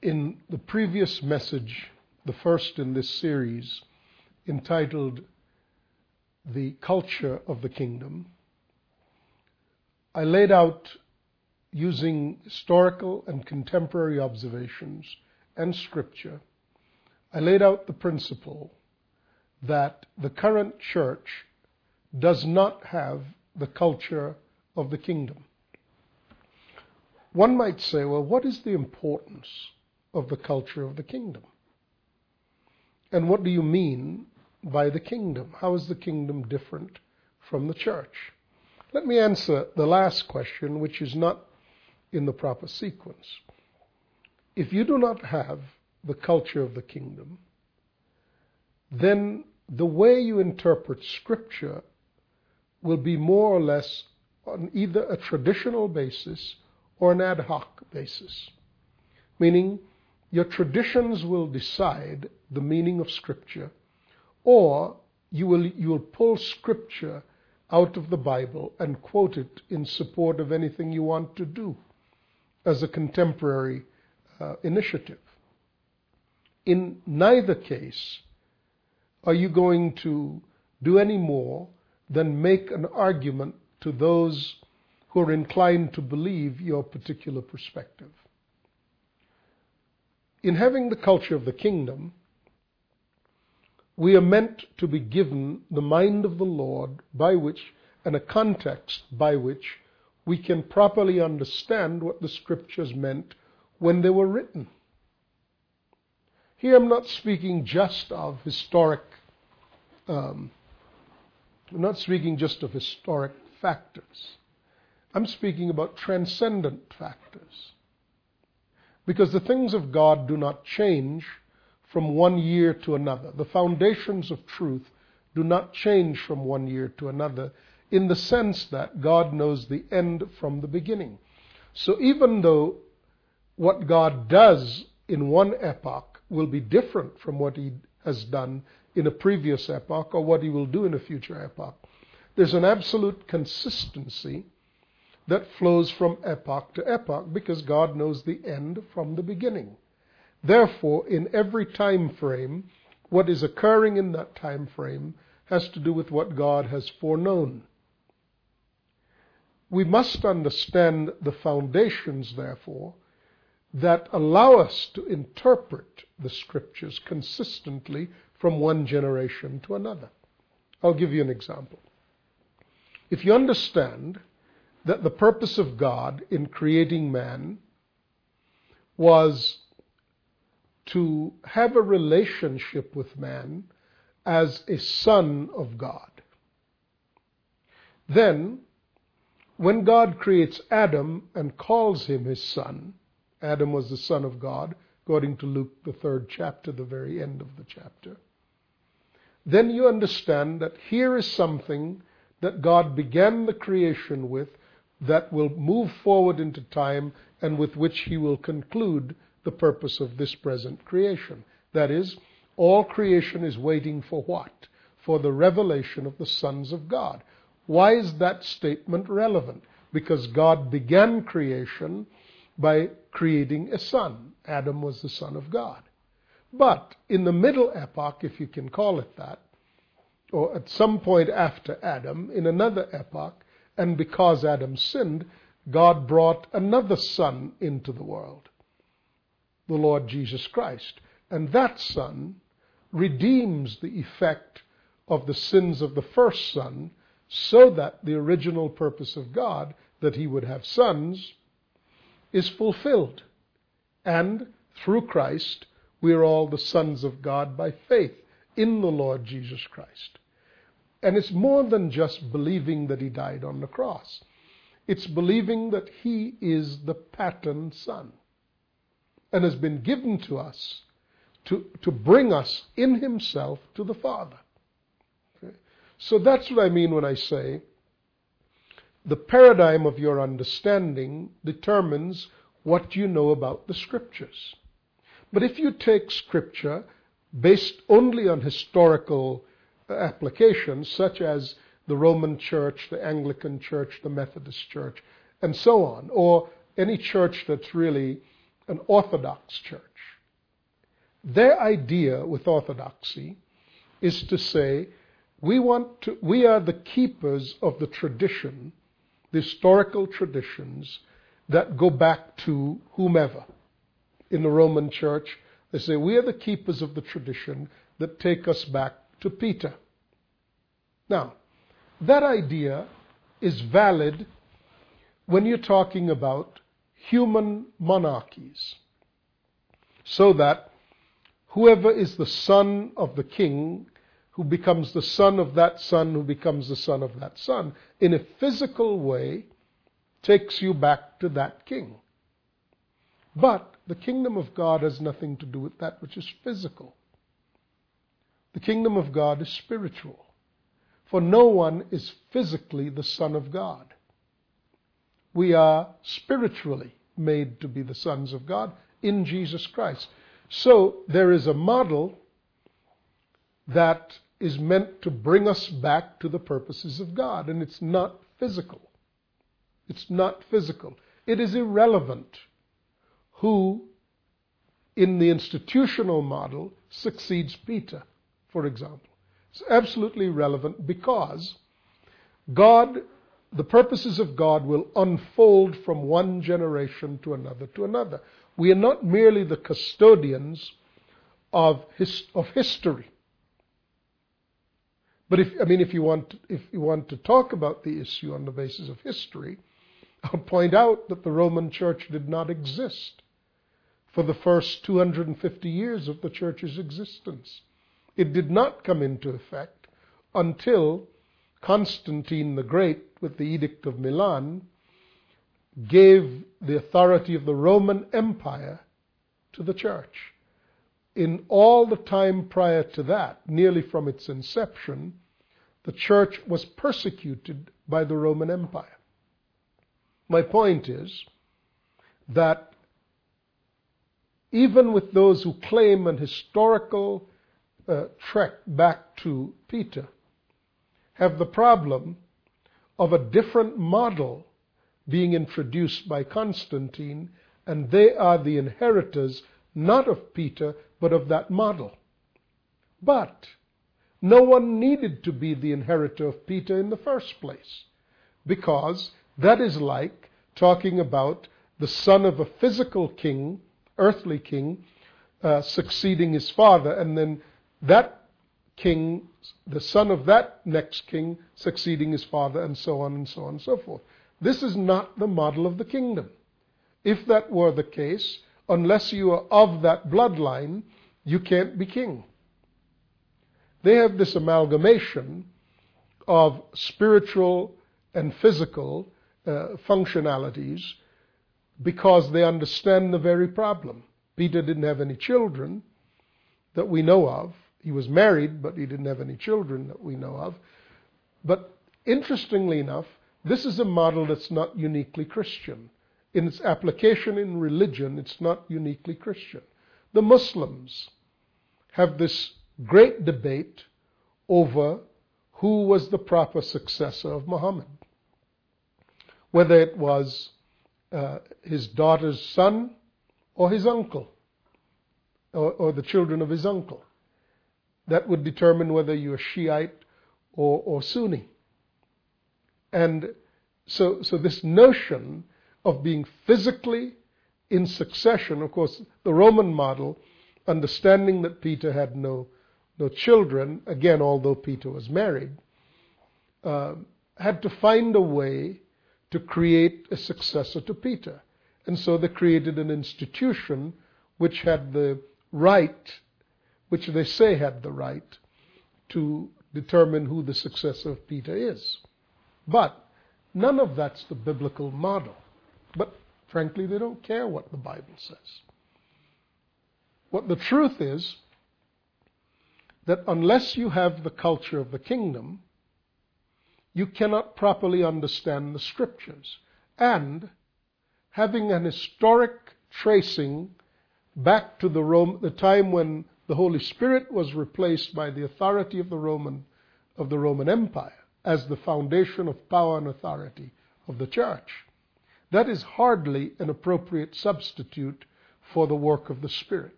In the previous message, the first in this series, entitled The Culture of the Kingdom, I laid out, using historical and contemporary observations and scripture, I laid out the principle that the current church does not have the culture of the kingdom. One might say, well, what is the importance of the culture of the kingdom? And what do you mean by the kingdom? How is the kingdom different from the church? Let me answer the last question, which is not in the proper sequence. If you do not have the culture of the kingdom, then the way you interpret Scripture will be more or less on either a traditional basis or an ad hoc basis. Meaning, your traditions will decide the meaning of Scripture, or you will, you will pull Scripture out of the Bible and quote it in support of anything you want to do as a contemporary uh, initiative. In neither case are you going to do any more than make an argument to those who are inclined to believe your particular perspective. In having the culture of the kingdom, we are meant to be given the mind of the Lord by which, and a context by which, we can properly understand what the scriptures meant when they were written. Here I'm not speaking just of historic, um, I'm not speaking just of historic factors. I'm speaking about transcendent factors. Because the things of God do not change from one year to another. The foundations of truth do not change from one year to another in the sense that God knows the end from the beginning. So even though what God does in one epoch will be different from what he has done in a previous epoch or what he will do in a future epoch. There's an absolute consistency that flows from epoch to epoch because God knows the end from the beginning. Therefore, in every time frame, what is occurring in that time frame has to do with what God has foreknown. We must understand the foundations, therefore, that allow us to interpret the scriptures consistently from one generation to another. I'll give you an example. If you understand that the purpose of God in creating man was to have a relationship with man as a son of God, then when God creates Adam and calls him his son, Adam was the Son of God, according to Luke, the third chapter, the very end of the chapter. Then you understand that here is something that God began the creation with that will move forward into time and with which He will conclude the purpose of this present creation. That is, all creation is waiting for what? For the revelation of the sons of God. Why is that statement relevant? Because God began creation by creating a son. Adam was the son of God. But in the middle epoch, if you can call it that, or at some point after Adam, in another epoch, and because Adam sinned, God brought another son into the world, the Lord Jesus Christ. And that son redeems the effect of the sins of the first son so that the original purpose of God, that he would have sons, is fulfilled. And through Christ, we are all the sons of God by faith in the Lord Jesus Christ. And it's more than just believing that he died on the cross. It's believing that he is the pattern son and has been given to us to, to bring us in himself to the Father. Okay? So that's what I mean when I say the paradigm of your understanding determines what you know about the scriptures. But if you take scripture based only on historical applications, such as the Roman Church, the Anglican Church, the Methodist Church, and so on, or any church that's really an Orthodox church. Their idea with orthodoxy is to say we want to we are the keepers of the tradition, the historical traditions that go back to whomever. In the Roman church, they say we are the keepers of the tradition that take us back to Peter. Now, that idea is valid when you're talking about human monarchies. So that whoever is the son of the king, who becomes the son of that son, who becomes the son of that son, in a physical way, takes you back to that king. But the kingdom of God has nothing to do with that which is physical. The kingdom of God is spiritual. For no one is physically the Son of God. We are spiritually made to be the sons of God in Jesus Christ. So there is a model that is meant to bring us back to the purposes of God, and it's not physical. It's not physical. It is irrelevant who, in the institutional model, succeeds Peter, for example. It's absolutely relevant because God, the purposes of God will unfold from one generation to another to another. We are not merely the custodians of, his, of history. But if I mean, if you want if you want to talk about the issue on the basis of history, I'll point out that the Roman Church did not exist for the first 250 years of the Church's existence. It did not come into effect until Constantine the Great, with the Edict of Milan, gave the authority of the Roman Empire to the Church. In all the time prior to that, nearly from its inception, the Church was persecuted by the Roman Empire. My point is that even with those who claim an historical uh, trek back to Peter have the problem of a different model being introduced by Constantine, and they are the inheritors not of Peter, but of that model. But no one needed to be the inheritor of Peter in the first place, because that is like talking about the son of a physical king, earthly king, uh, succeeding his father, and then that king, the son of that next king, succeeding his father, and so on and so on and so forth. This is not the model of the kingdom. If that were the case, unless you are of that bloodline, you can't be king. They have this amalgamation of spiritual and physical uh, functionalities because they understand the very problem. Peter didn't have any children that we know of. He was married, but he didn't have any children that we know of. But interestingly enough, this is a model that's not uniquely Christian. In its application in religion, it's not uniquely Christian. The Muslims have this great debate over who was the proper successor of Muhammad. Whether it was uh, his daughter's son or his uncle, or, or the children of his uncle that would determine whether you're Shiite or, or Sunni. And so, so this notion of being physically in succession, of course, the Roman model, understanding that Peter had no, no children, again, although Peter was married, uh, had to find a way to create a successor to Peter. And so they created an institution which had the right which they say had the right to determine who the successor of Peter is. But none of that's the biblical model. But frankly, they don't care what the Bible says. What the truth is, that unless you have the culture of the kingdom, you cannot properly understand the scriptures. And having an historic tracing back to the, Rome, the time when the Holy Spirit was replaced by the authority of the Roman of the Roman Empire as the foundation of power and authority of the church. That is hardly an appropriate substitute for the work of the Spirit.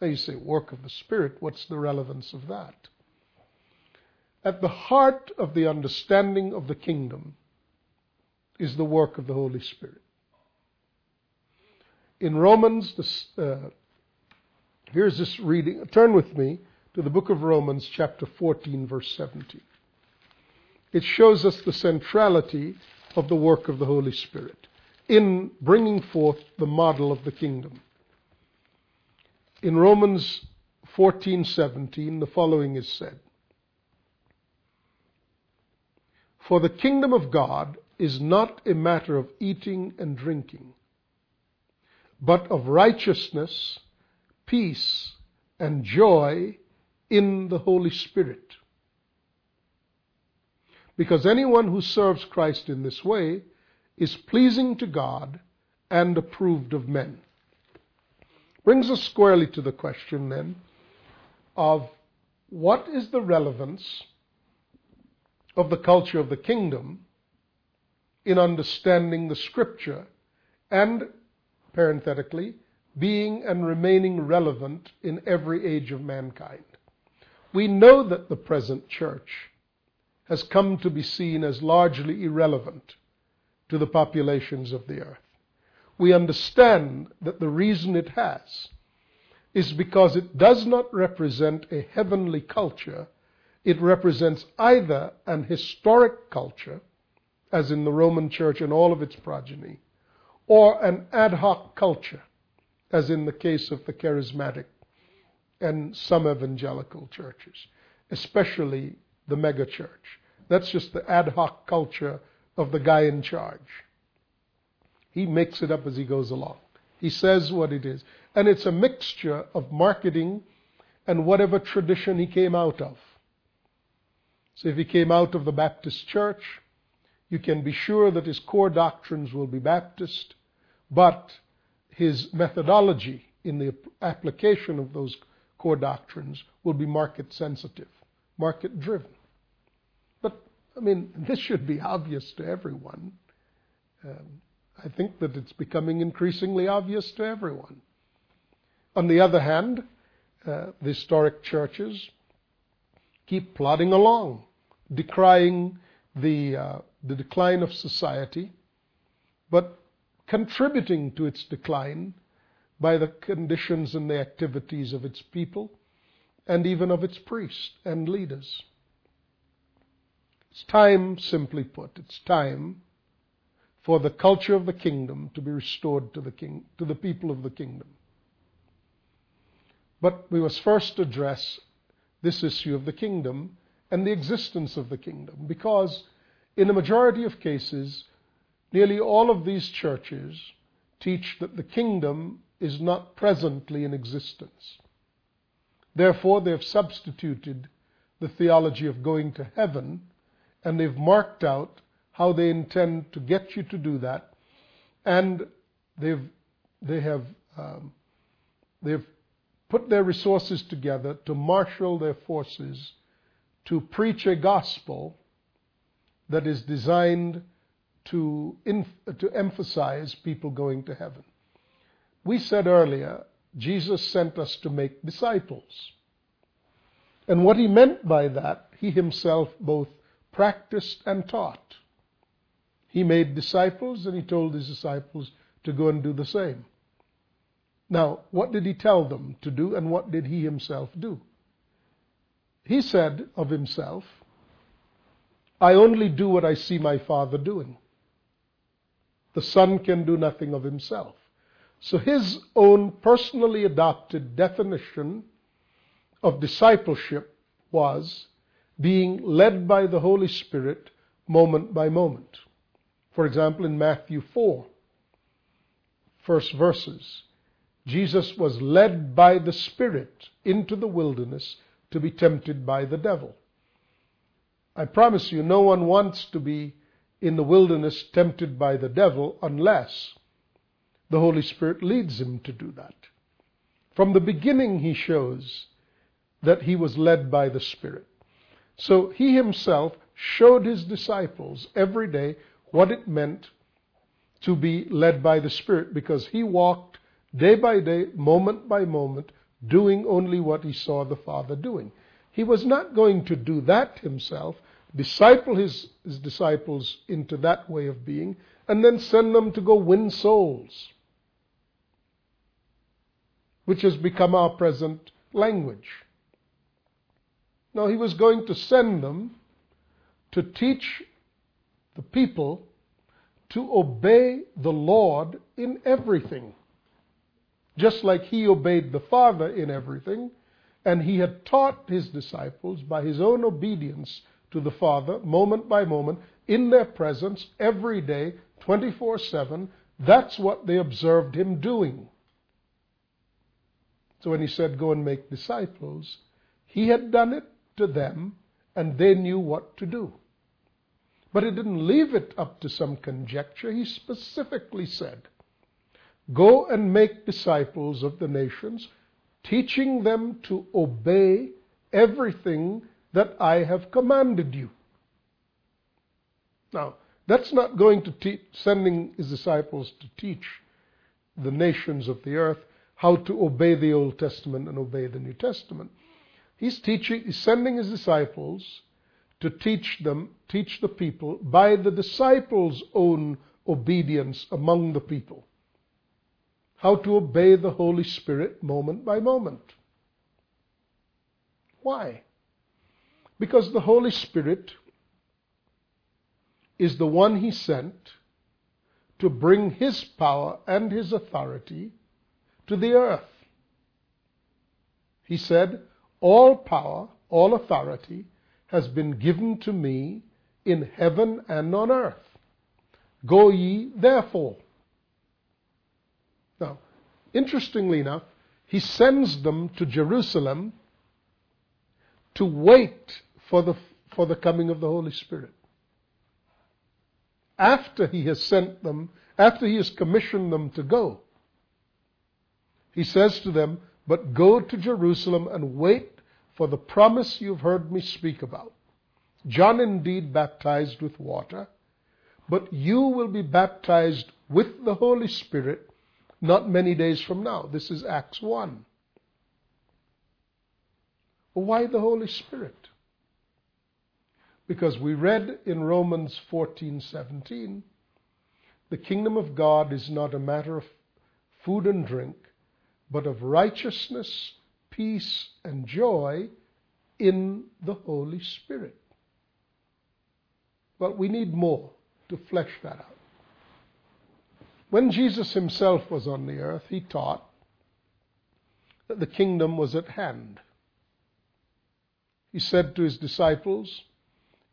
Now you say, work of the Spirit, what's the relevance of that? At the heart of the understanding of the kingdom is the work of the Holy Spirit. In Romans, this, uh, here's this reading. Turn with me to the book of Romans, chapter 14, verse 17. It shows us the centrality of the work of the Holy Spirit in bringing forth the model of the kingdom. In Romans 14:17 the following is said For the kingdom of God is not a matter of eating and drinking but of righteousness peace and joy in the Holy Spirit because anyone who serves Christ in this way is pleasing to God and approved of men. Brings us squarely to the question then of what is the relevance of the culture of the kingdom in understanding the scripture and, parenthetically, being and remaining relevant in every age of mankind. We know that the present church has come to be seen as largely irrelevant to the populations of the earth. We understand that the reason it has is because it does not represent a heavenly culture, it represents either an historic culture, as in the Roman Church and all of its progeny, or an ad hoc culture, as in the case of the charismatic and some evangelical churches, especially the megachurch. That's just the ad hoc culture of the guy in charge. He makes it up as he goes along. He says what it is. And it's a mixture of marketing and whatever tradition he came out of. So if he came out of the Baptist church, you can be sure that his core doctrines will be Baptist, but his methodology in the application of those core doctrines will be market sensitive, market driven. But, I mean, this should be obvious to everyone. Um, I think that it's becoming increasingly obvious to everyone. On the other hand, uh, the historic churches keep plodding along, decrying the, uh, the decline of society, but contributing to its decline by the conditions and the activities of its people and even of its priests and leaders. It's time, simply put, it's time for the culture of the kingdom to be restored to the king, to the people of the kingdom. But we must first address this issue of the kingdom and the existence of the kingdom, because in a majority of cases, nearly all of these churches teach that the kingdom is not presently in existence. Therefore, they have substituted the theology of going to heaven and they've marked out how they intend to get you to do that, and they've they have um, they've put their resources together to marshal their forces to preach a gospel that is designed to, to emphasize people going to heaven. We said earlier, Jesus sent us to make disciples. And what he meant by that, he himself both practiced and taught. He made disciples and he told his disciples to go and do the same. Now, what did he tell them to do and what did he himself do? He said of himself, I only do what I see my Father doing. The Son can do nothing of himself. So his own personally adopted definition of discipleship was being led by the Holy Spirit moment by moment. For example, in Matthew 4, first verses, Jesus was led by the Spirit into the wilderness to be tempted by the devil. I promise you, no one wants to be in the wilderness tempted by the devil unless the Holy Spirit leads him to do that. From the beginning, he shows that he was led by the Spirit. So he himself showed his disciples every day what it meant to be led by the Spirit because he walked day by day, moment by moment, doing only what he saw the Father doing. He was not going to do that himself, disciple his, his disciples into that way of being, and then send them to go win souls, which has become our present language. Now, he was going to send them to teach the people to obey the Lord in everything. Just like he obeyed the Father in everything, and he had taught his disciples by his own obedience to the Father, moment by moment, in their presence, every day, 24 7. That's what they observed him doing. So when he said, Go and make disciples, he had done it to them, and they knew what to do. But he didn't leave it up to some conjecture. He specifically said, Go and make disciples of the nations, teaching them to obey everything that I have commanded you. Now, that's not going to teach, sending his disciples to teach the nations of the earth how to obey the Old Testament and obey the New Testament. He's teaching, he's sending his disciples to teach them, teach the people by the disciples' own obedience among the people. How to obey the Holy Spirit moment by moment. Why? Because the Holy Spirit is the one He sent to bring His power and His authority to the earth. He said, All power, all authority has been given to me in heaven and on earth. Go ye therefore. Now, interestingly enough, he sends them to Jerusalem to wait for the, for the coming of the Holy Spirit. After he has sent them, after he has commissioned them to go, he says to them, But go to Jerusalem and wait for the promise you've heard me speak about. John indeed baptized with water, but you will be baptized with the Holy Spirit not many days from now. This is Acts 1. Why the Holy Spirit? Because we read in Romans 14:17, the kingdom of God is not a matter of food and drink, but of righteousness, peace, and joy in the Holy Spirit. But we need more to flesh that out. When Jesus himself was on the earth, he taught that the kingdom was at hand. He said to his disciples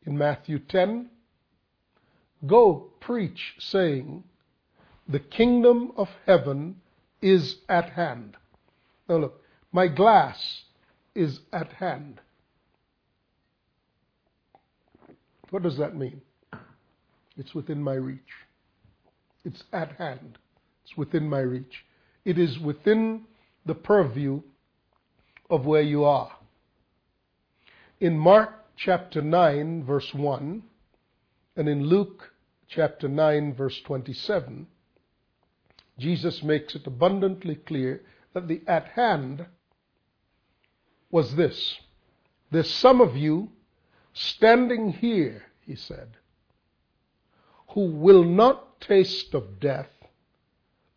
in Matthew 10, Go preach, saying, The kingdom of heaven is at hand. Now look, my glass is at hand. What does that mean? It's within my reach. It's at hand. It's within my reach. It is within the purview of where you are. In Mark chapter 9, verse 1, and in Luke chapter 9, verse 27, Jesus makes it abundantly clear that the at hand was this. There's some of you standing here, he said, who will not taste of death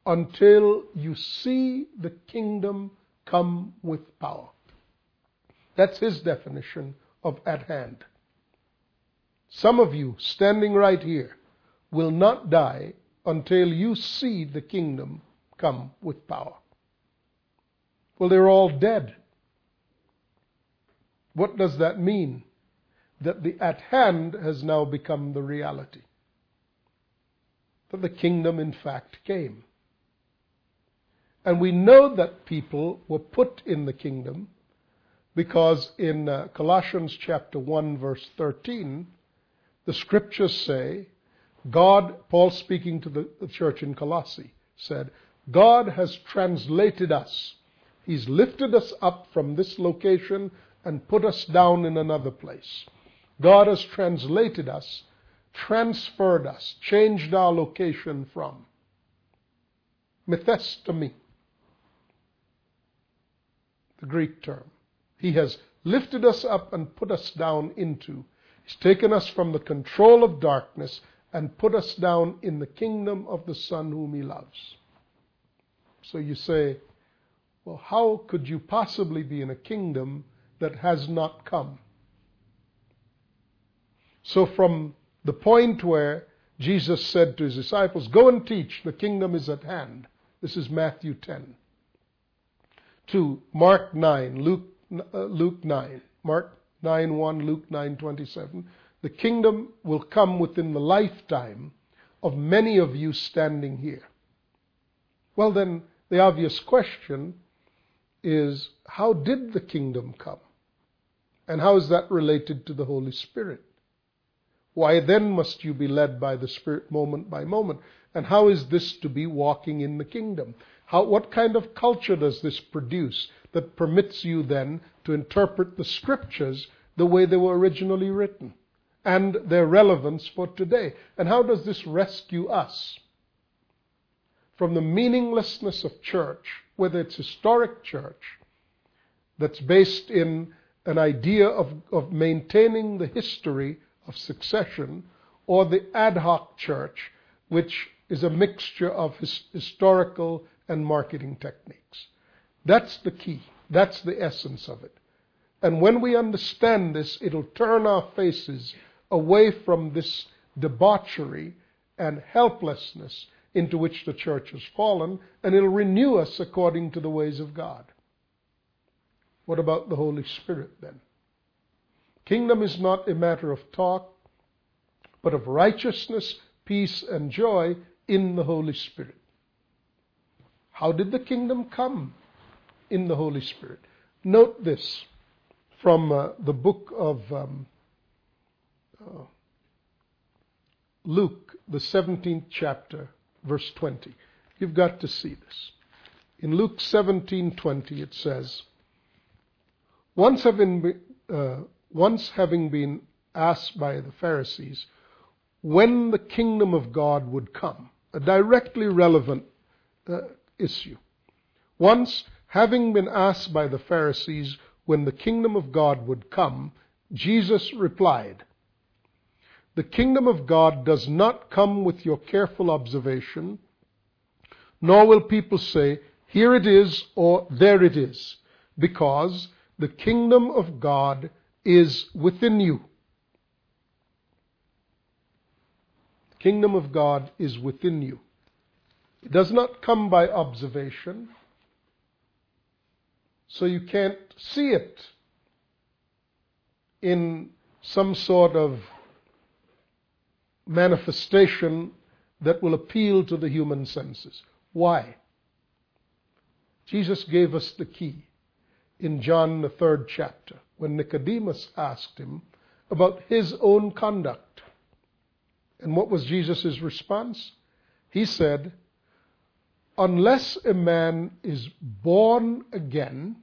until you see the kingdom come with power. That's his definition of at hand. Some of you standing right here will not die until you see the kingdom come with power. Well, they're all dead. What does that mean? That the at hand has now become the reality. That the kingdom, in fact, came. And we know that people were put in the kingdom because in uh, Colossians chapter 1, verse 13, the scriptures say, God, Paul speaking to the, the church in Colossae, said, God has translated us. He's lifted us up from this location and put us down in another place. God has translated us, transferred us, changed our location from. Methestemi, the Greek term. He has lifted us up and put us down into. He's taken us from the control of darkness and put us down in the kingdom of the Son whom He loves. So you say, well, how could you possibly be in a kingdom that has not come? So, from the point where Jesus said to his disciples, Go and teach, the kingdom is at hand. This is Matthew 10. To Mark 9, Luke, Uh, Luke 9, Mark 9 1, Luke 9 27. The kingdom will come within the lifetime of many of you standing here. Well, then, the obvious question is how did the kingdom come? And how is that related to the Holy Spirit? Why then must you be led by the Spirit moment by moment? And how is this to be walking in the kingdom? How, what kind of culture does this produce that permits you then to interpret the scriptures the way they were originally written and their relevance for today? And how does this rescue us from the meaninglessness of church, whether it's historic church that's based in an idea of, of maintaining the history of succession, or the ad hoc church, which is a mixture of his, historical and marketing techniques. That's the key. That's the essence of it. And when we understand this, it'll turn our faces away from this debauchery and helplessness into which the church has fallen, and it'll renew us according to the ways of God. What about the Holy Spirit then? Kingdom is not a matter of talk, but of righteousness, peace, and joy in the Holy Spirit. How did the kingdom come in the Holy Spirit? Note this from uh, the book of um, uh, Luke, the 17th chapter, verse 20. You've got to see this. In Luke 17:20 it says, once having, uh, once having been asked by the Pharisees when the kingdom of God would come, a directly relevant uh, issue. Once having been asked by the Pharisees when the kingdom of God would come, Jesus replied, The kingdom of God does not come with your careful observation, nor will people say, Here it is or there it is, because the kingdom of God is within you. The kingdom of God is within you. It does not come by observation, so you can't see it in some sort of manifestation that will appeal to the human senses. Why? Jesus gave us the key in John, the third chapter, when Nicodemus asked him about his own conduct. And what was Jesus' response? He said, Unless a man is born again,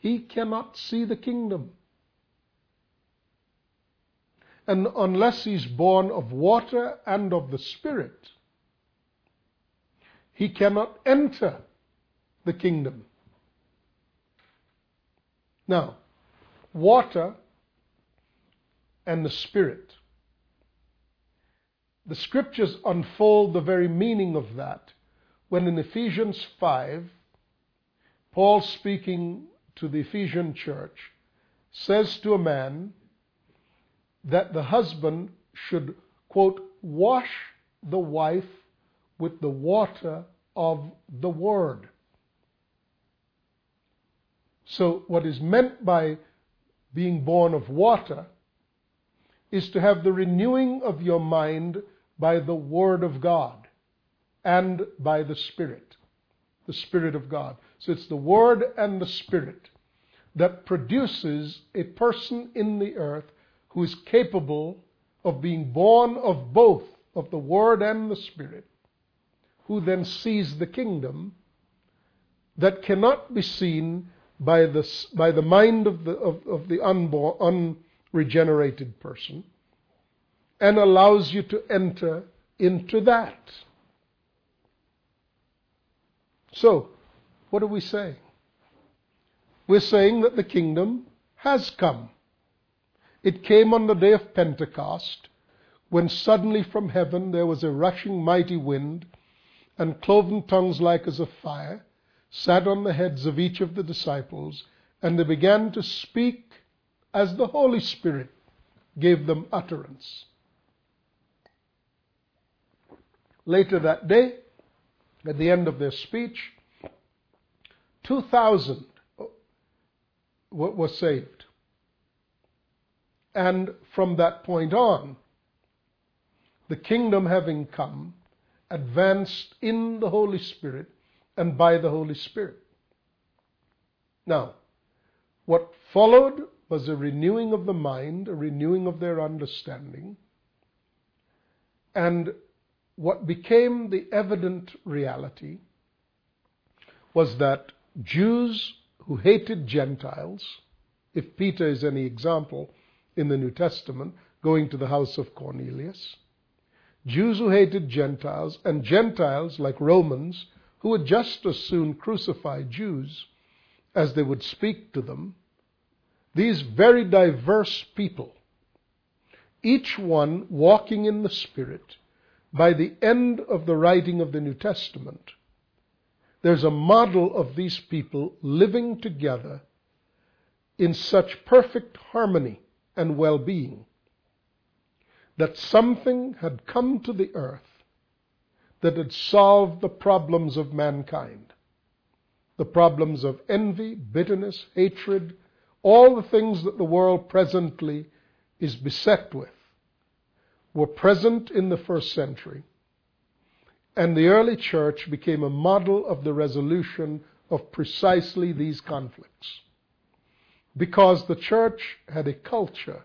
he cannot see the kingdom. And unless he's born of water and of the Spirit, he cannot enter the kingdom. Now, water and the Spirit. The scriptures unfold the very meaning of that when in Ephesians 5, Paul speaking to the Ephesian church says to a man that the husband should, quote, wash the wife with the water of the word. So, what is meant by being born of water is to have the renewing of your mind by the Word of God and by the Spirit, the Spirit of God. So, it's the Word and the Spirit that produces a person in the earth who is capable of being born of both, of the Word and the Spirit, who then sees the kingdom that cannot be seen by the, by the mind of the, of, of the unborn, unregenerated person and allows you to enter into that. So, What are we saying? We're saying that the kingdom has come. It came on the day of Pentecost when suddenly from heaven there was a rushing mighty wind and cloven tongues like as of fire sat on the heads of each of the disciples and they began to speak as the Holy Spirit gave them utterance. Later that day, at the end of their speech, 2,000 were saved. And from that point on, the kingdom having come, advanced in the Holy Spirit and by the Holy Spirit. Now, what followed was a renewing of the mind, a renewing of their understanding, and what became the evident reality was that Jews who hated Gentiles, if Peter is any example in the New Testament, going to the house of Cornelius, Jews who hated Gentiles, and Gentiles like Romans who would just as soon crucify Jews as they would speak to them, these very diverse people, each one walking in the Spirit, by the end of the writing of the New Testament, there's a model of these people living together in such perfect harmony and well being that something had come to the earth that had solved the problems of mankind. The problems of envy, bitterness, hatred, all the things that the world presently is beset with were present in the first century. And the early church became a model of the resolution of precisely these conflicts. Because the church had a culture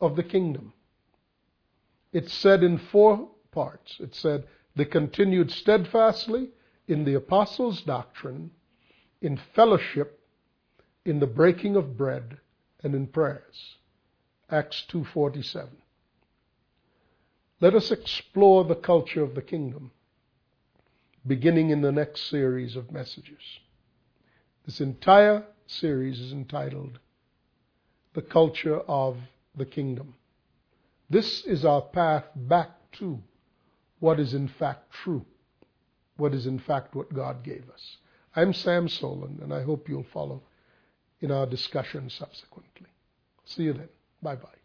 of the kingdom. It said in four parts. It said, they continued steadfastly in the apostles' doctrine, in fellowship, in the breaking of bread, and in prayers. Acts 2:47. Let us explore the culture of the kingdom beginning in the next series of messages. This entire series is entitled The Culture of the Kingdom. This is our path back to what is in fact true, what is in fact what God gave us. I'm Sam Soleyn, and I hope you'll follow in our discussion subsequently. See you then. Bye bye.